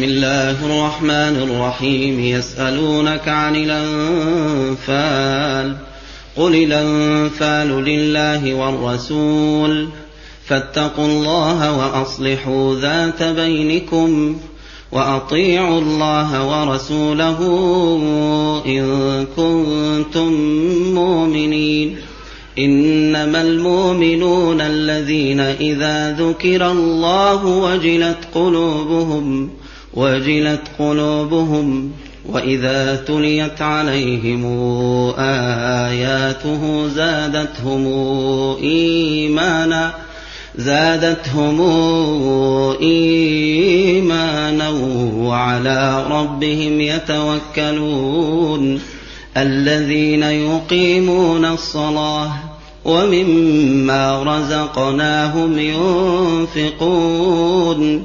بسم الله الرحمن الرحيم. يسألونك عن الأنفال. قل الأنفال لله والرسول. فاتقوا الله وأصلحوا ذات بينكم. وأطيعوا الله ورسوله إن كنتم مؤمنين. إنما المؤمنون الذين إذا ذكر الله وجلت قلوبهم وجلت قلوبهم وإذا تليت عليهم آياته زادتهم إيمانا زادتهم إيمانا وعلى ربهم يتوكلون الذين يقيمون الصلاة ومما رزقناهم ينفقون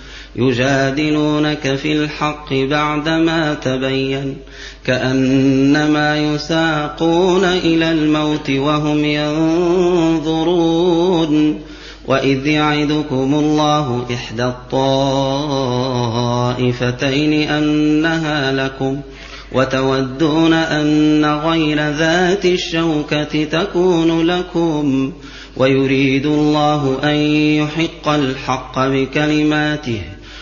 يجادلونك في الحق بعدما تبين كأنما يساقون إلى الموت وهم ينظرون وإذ يعدكم الله إحدى الطائفتين أنها لكم وتودون أن غير ذات الشوكة تكون لكم ويريد الله أن يحق الحق بكلماته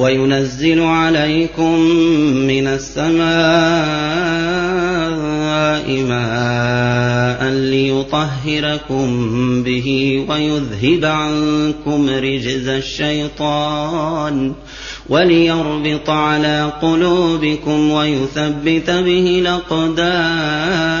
وينزل عليكم من السماء ماء ليطهركم به ويذهب عنكم رجز الشيطان وليربط على قلوبكم ويثبت به الأقدام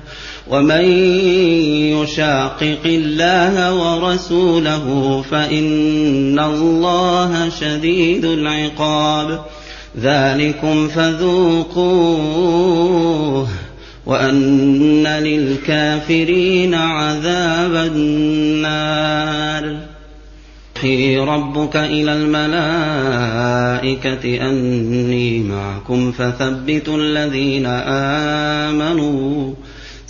ومن يشاقق الله ورسوله فإن الله شديد العقاب ذلكم فذوقوه وأن للكافرين عذاب النار. يوحي ربك إلى الملائكة أني معكم فثبتوا الذين آمنوا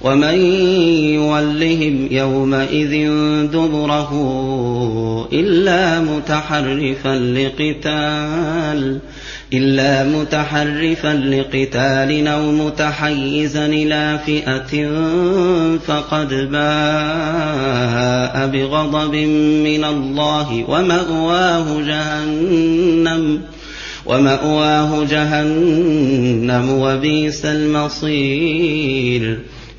ومن يولهم يومئذ دبره إلا متحرفا لقتال إلا متحرفا لقتال أو متحيزا إلى فئة فقد باء بغضب من الله ومأواه جهنم ومأواه جهنم وبئس المصير.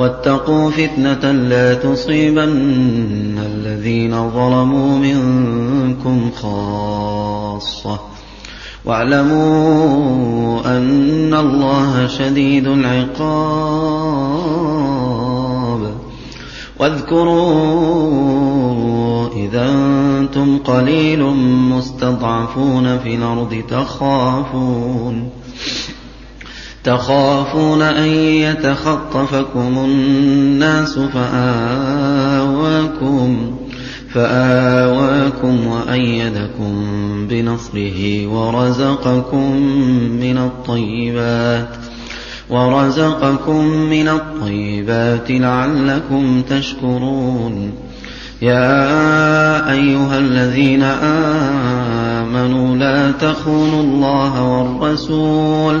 واتقوا فتنة لا تصيبن الذين ظلموا منكم خاصة. واعلموا أن الله شديد العقاب. واذكروا إذا أنتم قليل مستضعفون في الأرض تخافون. تخافون أن يتخطفكم الناس فآواكم فآواكم وأيدكم بنصره ورزقكم من الطيبات ورزقكم من الطيبات لعلكم تشكرون يا أيها الذين آمنوا لا تخونوا الله والرسول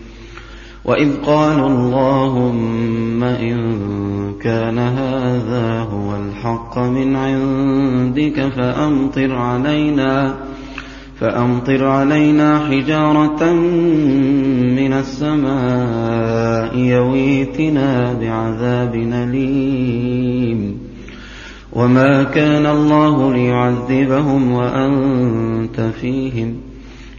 وإذ قالوا اللهم إن كان هذا هو الحق من عندك فأمطر علينا فأمطر علينا حجارة من السماء يويتنا بعذاب أليم. وما كان الله ليعذبهم وأنت فيهم.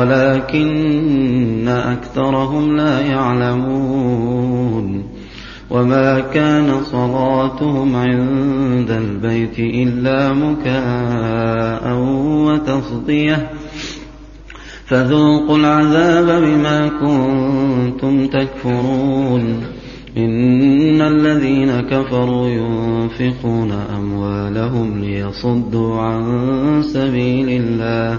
ولكن أكثرهم لا يعلمون وما كان صلاتهم عند البيت إلا مكاء وتصدية فذوقوا العذاب بما كنتم تكفرون إن الذين كفروا ينفقون أموالهم ليصدوا عن سبيل الله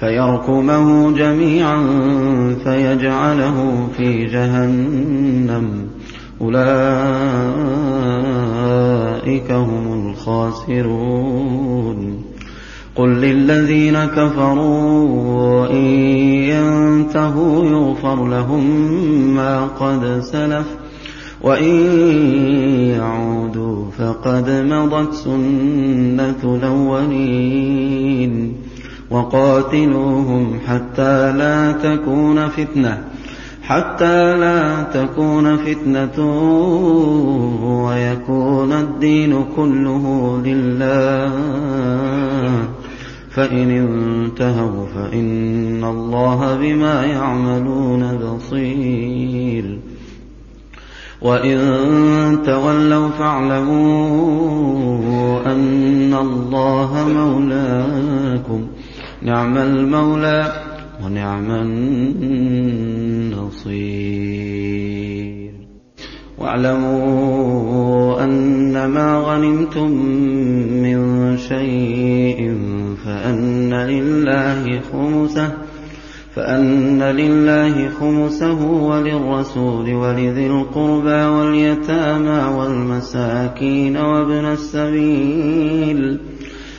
فيركمه جميعا فيجعله في جهنم. أولئك هم الخاسرون. قل للذين كفروا إن ينتهوا يغفر لهم ما قد سلف وإن يعودوا فقد مضت سنة الأولين. وقاتلوهم حتى لا تكون فتنة حتى لا تكون فتنة ويكون الدين كله لله. فإن انتهوا فإن الله بما يعملون بصير. وإن تولوا فاعلموا أن الله مولاكم. نعم المولى ونعم النصير. واعلموا أن ما غنمتم من شيء فأن لله خمسه فأن لله خمسه وللرسول ولذي القربى واليتامى والمساكين وابن السبيل.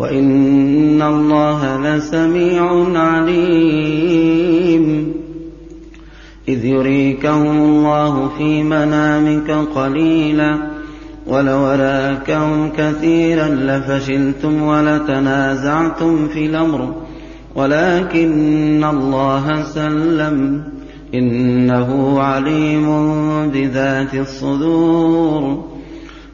وإن الله لسميع عليم. إذ يريكهم الله في منامك قليلا ولو راكهم كثيرا لفشلتم ولتنازعتم في الأمر. ولكن الله سلم. إنه عليم بذات الصدور.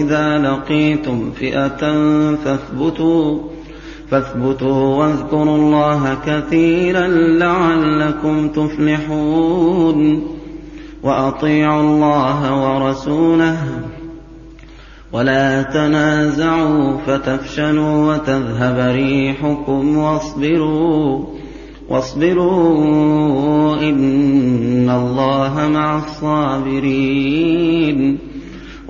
إذا لقيتم فئة فاثبتوا فاثبتوا واذكروا الله كثيرا لعلكم تفلحون. وأطيعوا الله ورسوله. ولا تنازعوا فتفشلوا وتذهب ريحكم واصبروا واصبروا إن الله مع الصابرين.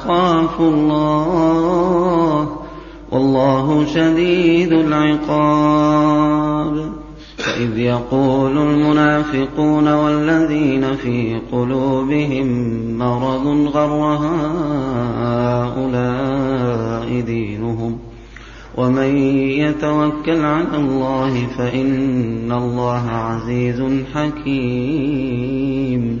أخاف الله. والله شديد العقاب. فإذ يقول المنافقون والذين في قلوبهم مرض غر هؤلاء دينهم. ومن يتوكل على الله فإن الله عزيز حكيم.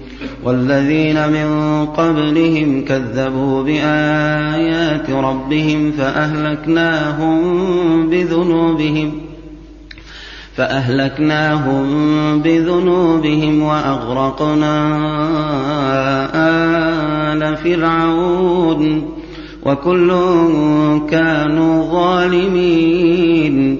والذين من قبلهم كذبوا بآيات ربهم فأهلكناهم بذنوبهم فأهلكناهم بذنوبهم وأغرقنا آل فرعون وكل كانوا ظالمين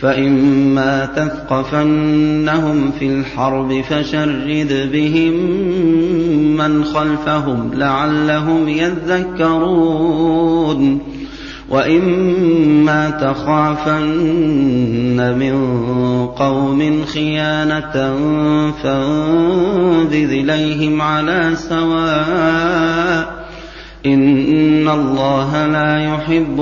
فإما تثقفنهم في الحرب فشرد بهم من خلفهم لعلهم يذكرون وإما تخافن من قوم خيانة فانبذ إليهم على سواء إن الله لا يحب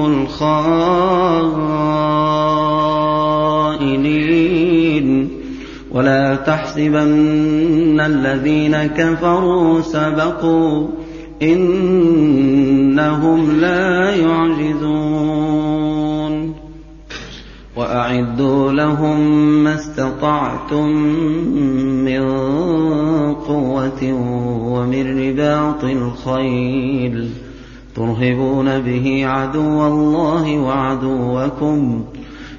الخائنين ولا تحسبن الذين كفروا سبقوا إنهم لا يعجزون. وأعدوا لهم ما استطعتم من قوة ومن رباط الخيل. ترهبون به عدو الله وعدوكم.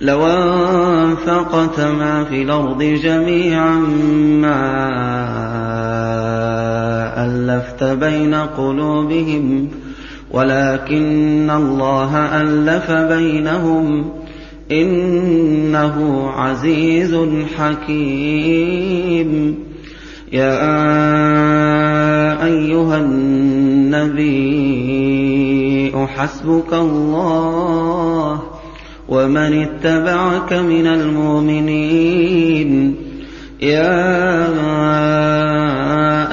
لو أنفقت ما في الأرض جميعا ما ألفت بين قلوبهم ولكن الله ألف بينهم. إنه عزيز حكيم. يا أيها النبي حسبك الله. ومن اتبعك من المؤمنين. يا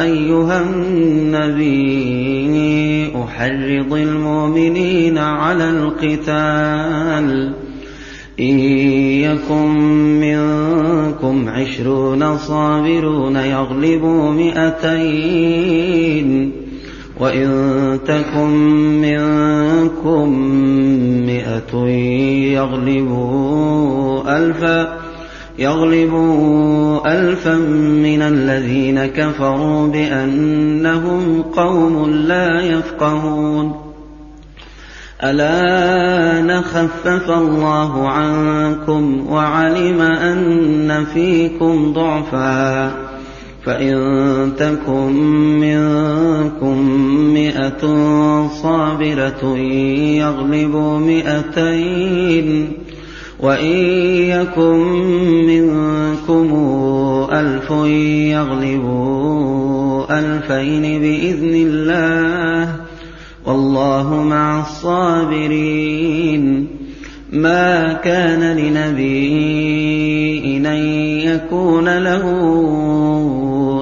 أيها النبي أحرض المؤمنين على القتال. إن يكن منكم عشرون صابرون يغلبوا مئتين. وإن تكن منكم مئة يغلبوا ألفا يغلبوا ألفا من الذين كفروا بأنهم قوم لا يفقهون ألا نخفف الله عنكم وعلم أن فيكم ضعفا فإن تكن منكم مئة صابرة يغلبوا مئتين وإن يكن منكم ألف يغلبوا ألفين بإذن الله والله مع الصابرين. ما كان لنبي أن يكون له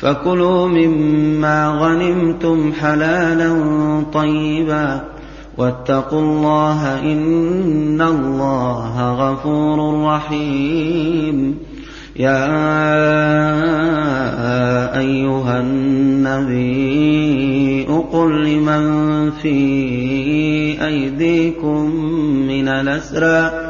فكلوا مما غنمتم حلالا طيبا واتقوا الله إن الله غفور رحيم. يا أيها النبي قل لمن في أيديكم من الأسرى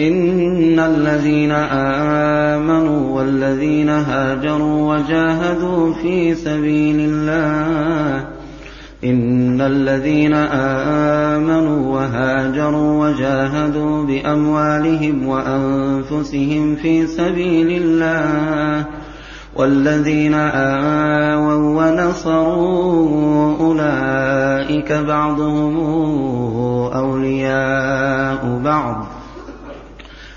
إن الذين آمنوا والذين هاجروا وجاهدوا في سبيل الله إن الذين آمنوا وهاجروا وجاهدوا بأموالهم وأنفسهم في سبيل الله والذين آووا ونصروا أولئك بعضهم أولياء بعض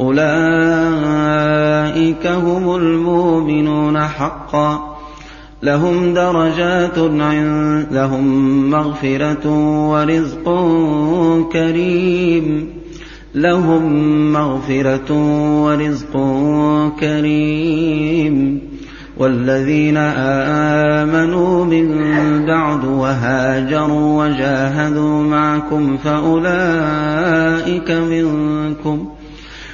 أولئك هم المؤمنون حقا. لهم درجات عند لهم مغفرة ورزق كريم. لهم مغفرة ورزق كريم. والذين آمنوا من بعد وهاجروا وجاهدوا معكم فأولئك منكم ۖ.